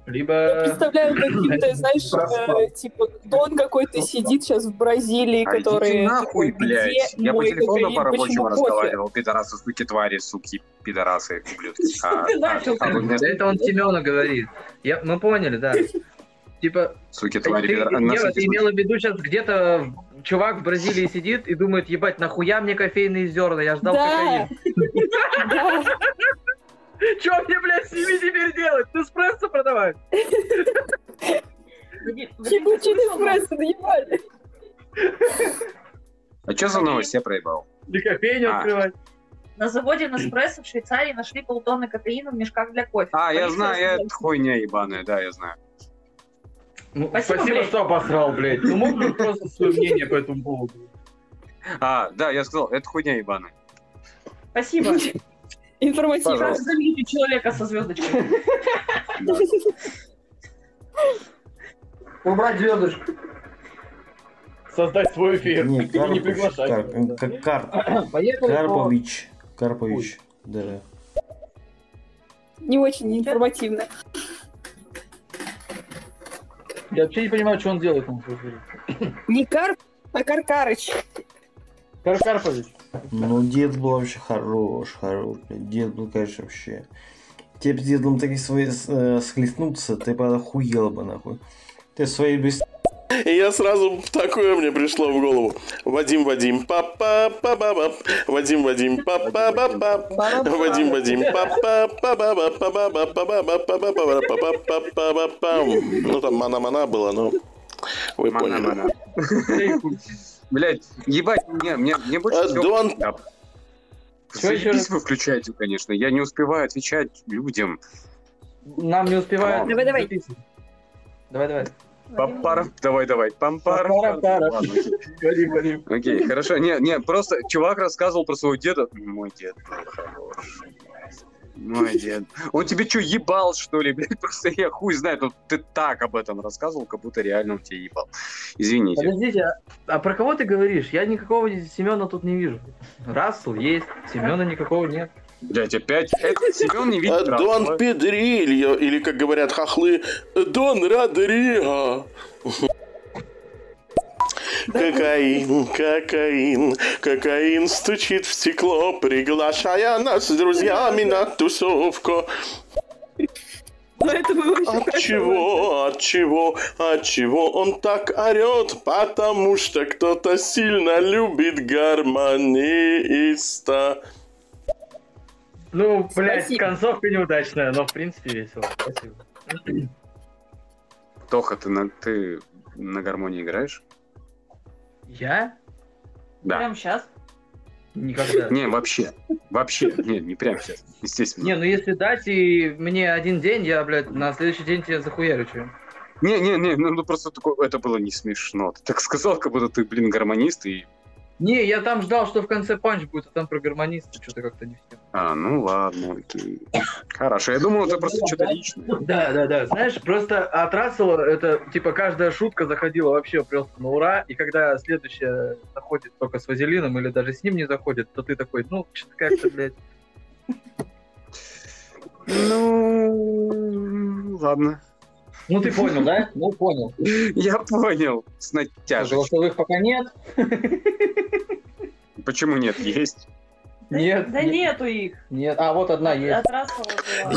либо...
Представляю, каким-то, знаешь, э, типа, Дон какой-то сидит сейчас в Бразилии,
А
который...
идите нахуй,
такой,
блядь.
«Где
Я по телефону по рабочему
Почему кофе?»
разговаривал. Пидорасы, суки, твари, суки, пидорасы, ублюдки. А, а
это он Семена говорит. Я, мы поняли, да. Типа,
суки,
ты,
твари,
ты-. Ева, ты имела в виду сейчас где-то чувак в Бразилии сидит и думает, ебать, нахуя мне кофейные зерна, я ждал
Да,
кокаин.
да.
Че мне, блядь, с ними теперь делать? Ты эспрессо продавать?
Слышал
эспрессо, наебали.
А что за новость? Я проебал.
Или кофейню
А.
открывать?
На заводе Неспрессо в Швейцарии нашли полтонны кокаина в мешках для кофе.
А, я знаю, я это хуйня ебаная, да, я знаю.
Ну,
Спасибо,
спасибо,
блядь.
что обосрал, блядь. Ну мог бы просто свое мнение по этому поводу.
А, да, я сказал, это хуйня ебаная.
Спасибо.
Информативно.
Пожалуйста.
замените человека со звездочкой?
Убрать звездочку.
Создать свой эфир.
Не,
не приглашать. По...
Карпович. Карпович. Да.
Не очень информативно.
Я вообще не понимаю, что он делает. Эфире.
Не Карп, а Каркарыч.
Кар Карпович.
Ну, дед был вообще хорош, хорош. блядь. Дед был, конечно, вообще тебе с дедом такие свои э, схлестнуться, ты бы охуел бы нахуй. Ты свои без...
И я сразу такое мне пришло в голову. Вадим, Вадим, папа, папа, пап. Вадим, Вадим, папа, папа. Вадим, Вадим, папа, папа, папа, папа, папа, папа, папа, Ну там мана-мана было, но вы поняли.
Блять, ебать, мне, мне, мне больше всего...
Дон-
Заебись вы включаете, конечно. Я не успеваю отвечать людям.
Нам не успевают.
Давай, давай.
Давай, давай.
Пам-пара, давай, давай, окей.
Вадим, Вадим.
Окей, хорошо. Не, не, просто чувак рассказывал про своего деда. Мой дед был хороший. блядь. Мой дед. Он тебе что, ебал, что ли, блядь? Просто я хуй знает. Вот ты так об этом рассказывал, как будто реально он тебя ебал. Извините.
Подождите, а, а про кого ты говоришь? Я никакого Семена тут не вижу. Рассел есть, Семена никакого нет.
Блядь, опять. Это Семен не
А,
видит
Дон. Педрильо, или, как говорят хохлы, Дон Родриго. Кокаин, кокаин, кокаин стучит в стекло, приглашая нас с друзьями на тусовку. От чего, от чего, от чего он так орет? Потому что кто-то сильно любит гармониста.
Ну, блядь,
Спасибо.
концовка неудачная, но в принципе весело. Спасибо.
Тоха, ты на, ты на гармонии играешь?
Я?
Да.
Прям сейчас.
Никогда.
Не, вообще. Вообще. Не, не прям сейчас. Естественно.
Не, ну если дать и мне один день, я, блядь, на следующий день тебя захуярю.
Не, не, не, ну, ну просто такое, это было не смешно. Ты так сказал, как будто ты, блин, гармонист и.
Не, я там ждал, что в конце панч будет, а там про гармониста что-то как-то не все.
А, ну ладно, окей. Хорошо, я думал, это просто что-то личное.
Да, да, да. Знаешь, просто от Рассела это, типа, каждая шутка заходила вообще просто на ура, и когда следующая заходит только с Вазелином или даже с ним не заходит, то ты такой, ну, что-то как-то, блядь.
Ну, ладно.
Ну, ты понял, да? Ну, понял.
Я понял. С натяжечкой.
Голосовых пока нет?
Почему нет? Есть.
Нет.
Да нету их.
Нет. А, вот одна есть.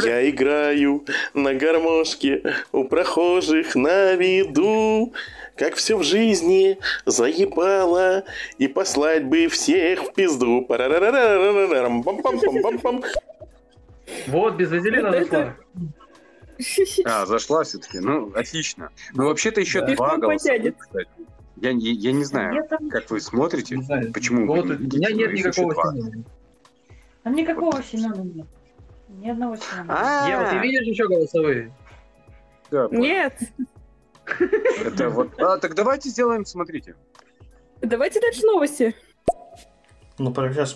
Я играю на гармошке у прохожих на виду. Как все в жизни заебало, и послать бы всех в пизду.
Вот, без Вазелина зашла.
А, зашла все-таки. Ну, отлично. Ну, вообще-то еще
Да.
два голоса. Я, я, я не знаю,
Нет там,
как вы смотрите.
Не знаю.
Почему вы
Вот, у
видите,
меня
но
нет никакого. Семена.
там никакого Семена нет. Ни одного Семена.
А,
Ева, ты видишь еще голосовые?
да,
Нет,
Это вот. А, так давайте сделаем, смотрите.
давайте дальше новости.
Ну, прям сейчас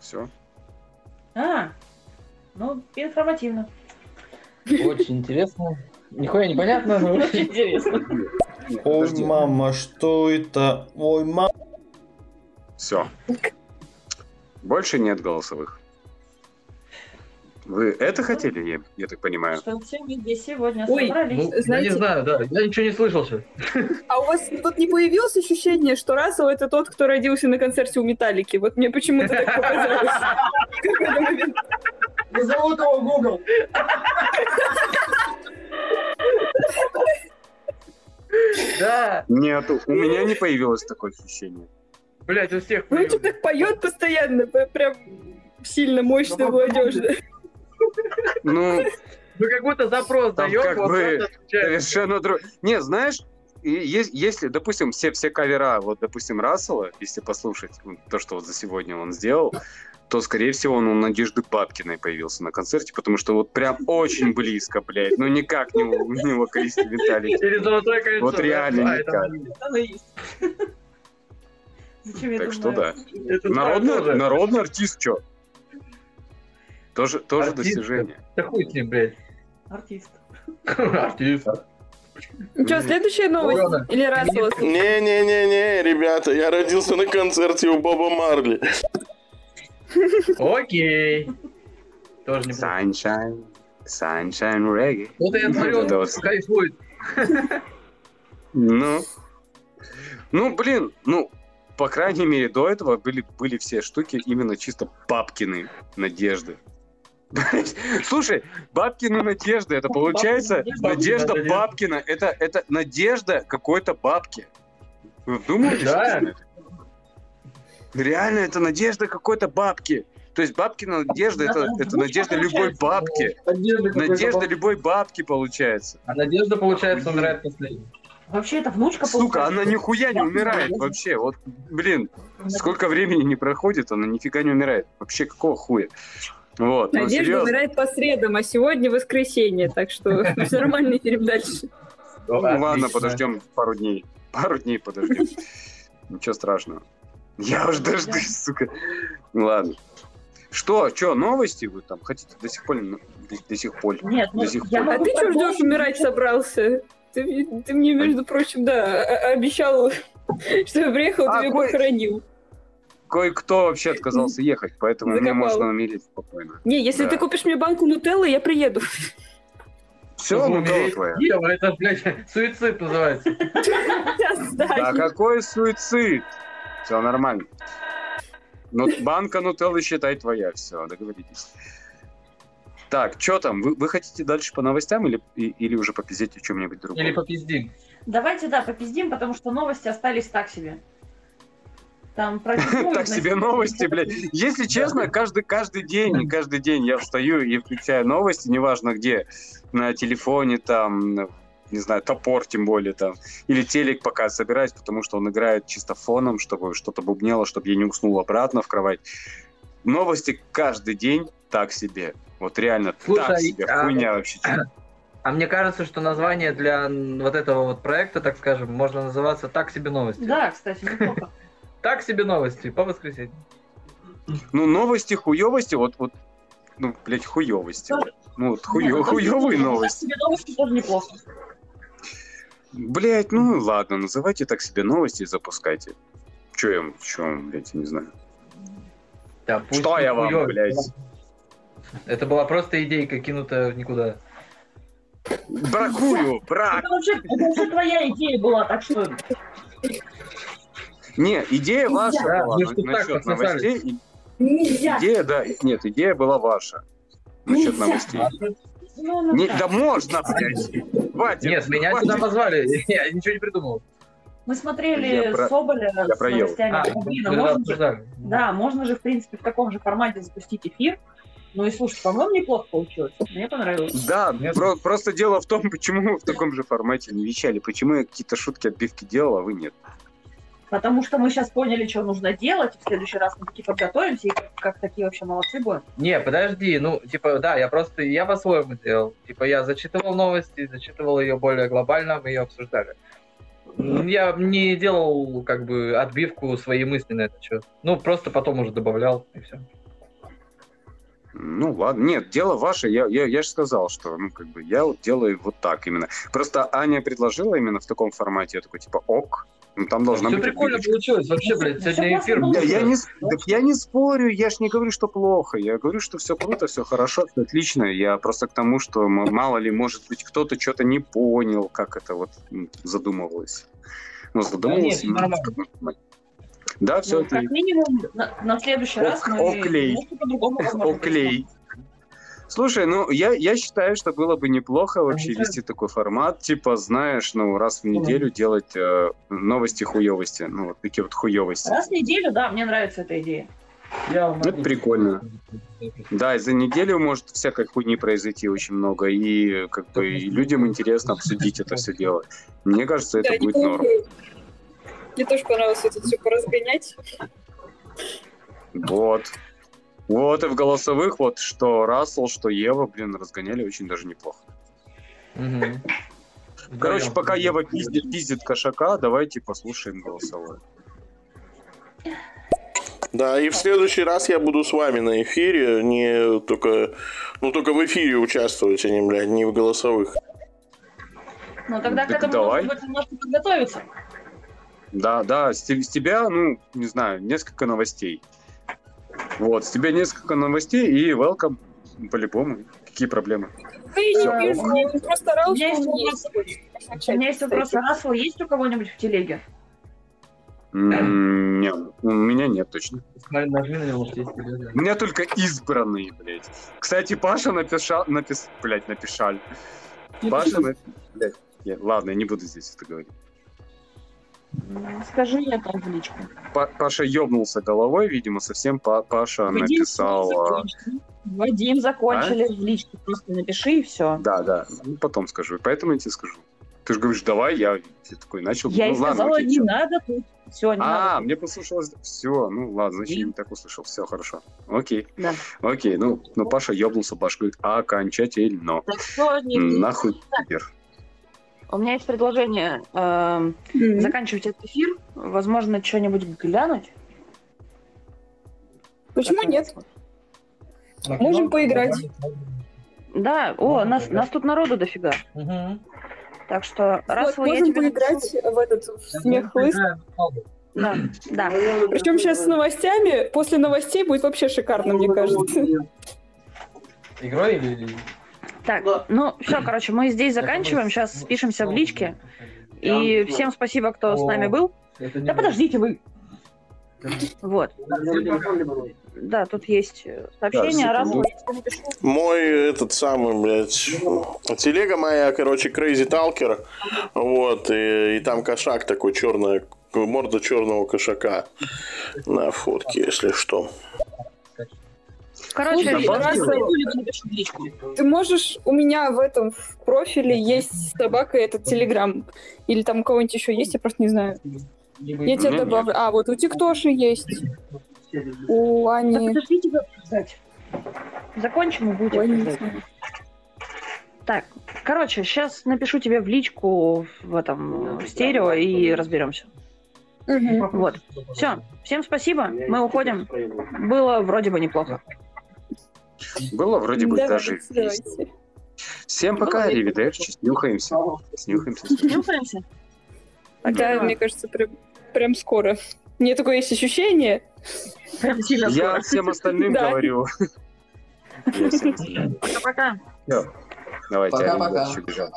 Все.
А, ну, информативно.
Очень интересно. Нихуя непонятно, но
Очень интересно.
Ой, мама, что это? Ой, мама.
Все. Больше нет голосовых. Вы это хотели, я, я так понимаю?
Что все здесь сегодня
Ой,
собрались.
Ну, я
Знаете-
не знаю, да. Я ничего не слышал сейчас.
А у вас тут не появилось ощущение, что Рассел это тот, кто родился на концерте у Металлики? Вот мне почему-то так показалось.
Не зовут его Google.
Да.
Нет, у меня не появилось такое ощущение.
Блять, у всех
Ну,
появилось.
что так поет постоянно, прям сильно, мощно, молодежно.
Ну,
Ну, как будто запрос
Там
даешь,
как
вот
бы совершенно друг... Не, знаешь, и есть- если, допустим, все, все кавера, вот, допустим, Рассела, если послушать то, что вот за сегодня он сделал, то, скорее всего, он у Надежды Бабкиной появился на концерте, потому что вот прям очень близко, блядь, ну никак не у, не у вокалиста Виталия.
Через золотое кольцо.
Вот
да?
реально
А, это
никак.
Зачем я
Так что
думаю?
да. Народный,
тоже.
народный артист, что? Тоже, тоже
Артист.
достижение.
Да хуй с ним, блядь.
Артист.
Артист.
Ну что, следующая новость?
Ладно.
Или Рассела?
Не-не-не-не, ребята, я родился на концерте у Боба Марли.
Окей. Тоже не
Sunshine, sunshine reggae.
Вот я смотрю, он кайфует.
Ну, ну, блин, ну, по крайней мере, до этого были, были все штуки именно чисто папкины надежды. Слушай, Бабкина Надежда, это получается
Надежда.
Бабкина. Это, это Надежда какой-то бабки. Вы вдумываетесь?
Да.
Реально, это Надежда какой-то бабки. То есть Бабкина Надежда, это,
Да,
это Надежда любой бабки.
Надежда
Надежда любой бабки получается.
А Надежда, получается, умирает последней.
Вообще, это внучка
Сука,
получается.
она нихуя не умирает вообще. Вот, блин, сколько времени не проходит, она нифига не умирает. Вообще, какого хуя? Вот, ну,
Надежда
серьезно.
умирает по средам, а сегодня воскресенье, так что все нормально, идем дальше.
Ну, ладно, подождем пару дней. Пару дней подождем. Ничего страшного. Я уж дождусь, сука. Ну, Ладно. Что, что, новости вы там хотите до сих пор? До, до сих пор.
Нет, ну,
До сих
я
пор.
А ты что ждешь, умирать собрался? Ты, ты мне, между прочим, да, обещал, что я приехал,
А,
ты меня
кой-
похоронил.
Кое-кто вообще отказался ехать, поэтому мне
Закопал.
можно умереть спокойно.
Не, если
Да.
ты купишь мне банку нутеллы, я приеду.
Все, ну
умереть.
твоя.
Это, блядь, суицид называется.
Да какой суицид? Все нормально. Ну, банка Нутеллы, считай, твоя. Все, договоритесь. Так, что там? Вы, вы хотите дальше по новостям или, и- или уже попиздеть о чем-нибудь другом?
Или попиздим.
Давайте, да, попиздим, потому что новости остались так себе. Там про
Так себе новости, блядь. Если честно, каждый, каждый день, каждый день я встаю и включаю новости, неважно где, на телефоне, там, не знаю, топор тем более там, или телек пока собираюсь, потому что он играет чисто фоном, чтобы что-то бубнело, чтобы я не уснул обратно в кровать. Новости каждый день так себе. Вот реально так
Слушай,
себе.
а-
Хуйня вообще.
А мне кажется, что название для вот этого вот проекта, так скажем, можно называться «Так себе новости».
Да, кстати, неплохо.
«Так себе новости» по воскресеньям.
Ну, новости, хуевости, вот, вот, ну, блядь, хуевости. блядь. Ну, вот хуё-
ну,
хуёвые
так
новости.
себе новости тоже неплохо.
Блять, ну ладно, называйте так себе новости и запускайте. Че я, вам- чё вам, блядь, не знаю.
Да, пусть
Что я вам,
хуёвый.
блядь?
Это была просто идейка, кинутая в никуда.
Бракую, брак.
Это вообще, это вообще твоя идея была, так что...
Не, идея ваша
Да,
была на- насчет новостей.
Нельзя.
Идея, да, нет, идея была ваша. Насчет
Нельзя.
новостей.
Ну, ну,
Не, да можно, блядь. Хватит.
Нет, меня
хватит.
сюда позвали, я ничего не придумал.
Мы смотрели
Я про-
Соболя
я
с
проел.
новостями.
А,
Ну, блин, а
мы
можно же-
обсуждали.
Да, можно же, в принципе, в таком же формате запустить эфир. Ну и слушай, по-моему, неплохо получилось. Мне понравилось.
Да, про- просто дело в том, почему мы в таком же формате не вещали. Почему я какие-то шутки, отбивки делал, а вы нет.
Потому что мы сейчас поняли, что нужно делать. и В следующий раз мы таки подготовимся и как, как такие вообще молодцы будем.
Не, подожди, ну, типа, да, я просто, я по-своему делал. Типа, я зачитывал новости, зачитывал ее более глобально, мы ее обсуждали. Я не делал, как бы, отбивку своей мысли на этот счет. Ну, просто потом уже добавлял, и все.
Ну ладно, нет, дело ваше, я, я, я же сказал, что ну как бы я вот делаю вот так именно. Просто Аня предложила именно в таком формате, я такой типа ок, ну там должна
Все
быть
прикольно получилось, вообще, блядь, сегодня эфир.
Я, я не, так я не спорю, я ж не говорю, что плохо, я говорю, что все круто, все хорошо, все отлично. Я просто к тому, что мало ли, может быть, кто-то что-то не понял, как это вот задумывалось. Ну, задумывалось.
нет, нормально.
Да, все
Ну, как минимум, на, на следующий
Ок-
раз мы
оклей. Оклей. Слушай, ну я, я считаю, что было бы неплохо вообще
да.
вести такой формат, типа, знаешь, ну раз в неделю делать э, новости хуевости, ну вот такие вот хуевости.
Раз в неделю, да, мне нравится эта идея.
Я вам
Это прикольно. Да, и за неделю может всякой хуйни произойти очень много, и как бы и людям интересно обсудить это все дело. Мне кажется, это
Да,
будет норм.
Мне тоже понравилось это все поразгонять.
Вот. Вот и в голосовых вот что Рассел, что Ева, блин, разгоняли очень даже неплохо.
Мгм.
Короче,
Вдвоем.
пока Ева пиздит, пиздит кошака, давайте послушаем голосовое.
Да, и в следующий раз я буду с вами на эфире, не только, ну только в эфире участвовать, а не, блядь, не в голосовых.
Ну тогда к
Так
этому
давай.
нужно будет немножко подготовиться.
Да, да, с, с тебя, ну, не знаю, несколько новостей. Вот, с тебя несколько новостей и welcome, по-любому. Какие проблемы?
Да
Всё.
не вижу, просто орал,
У меня
что
есть
есть.
У меня есть вопрос. Рассел есть у кого-нибудь в телеге?
М, Не, у меня нет точно.
Нет.
У меня только избранные, блядь. Кстати, Паша написал, напис, блядь, написал. Паша, блядь, ладно, я не буду здесь это говорить.
Скажи это в личку.
Па- Паша ёбнулся головой, видимо, совсем Па- Паша
Вадим,
написал... а,
закончили. Вадим, закончили. В личку просто напиши и все.
Да, да, ну, потом скажу. Поэтому я тебе скажу. Ты же говоришь, давай, я я такой начал.
Я
ну,
и
ладно,
сказала,
окей,
не
всё.
надо тут. Все, не
А,
надо.
мне послушалось. Все, ну ладно, значит, я не так услышал. Все хорошо. Окей.
Да.
Окей, ну, ну Паша ёбнулся башкой окончательно.
Так что не-
Нахуй теперь.
У меня есть предложение эм,
Мгм.
заканчивать этот эфир. Возможно, что-нибудь глянуть.
Почему
вы
нет?
смотрите?
Можем поиграть.
Да, о, нас, нас тут народу дофига.
Мгм.
Так что, раз
Вот, можем поиграть в этот в смех лыс.
Да, да.
Причем сейчас с новостями, после новостей будет вообще шикарно, мне кажется.
Игрой или...
Так, ну все, короче, мы здесь заканчиваем. Сейчас спишемся в личке. И всем спасибо, кто с нами был. Да подождите вы. Вот. Да, тут есть э, сообщение.
Да.
Мой этот самый, блядь, телега моя, короче, Crazy Talker, вот, и, и там кошак такой черная, морда черного кошака на фотке, если что.
Короче.
Ты можешь, у меня в этом в профиле есть собака, этот Телеграм. Или там у кого-нибудь еще есть, я просто не знаю. Я тебя добавлю. А, вот у Тиктоши есть. У
Да
Ани.
подождите вы обсуждать. Закончим и
не
обсуждать. Так, короче, сейчас напишу тебе в личку в этом в стерео и разберемся.
Мгм.
Вот. Все. Всем спасибо. Мы уходим. Было вроде бы неплохо.
Было вроде бы даже весело. Всем пока, аривидерчи, снюхаемся. Снюхаемся.
Нюхаемся.
Да, мне кажется, прям, прям скоро. Мне такое есть ощущение.
Я всем остальным говорю.
Пока-пока.
Давайте,
Пока-пока.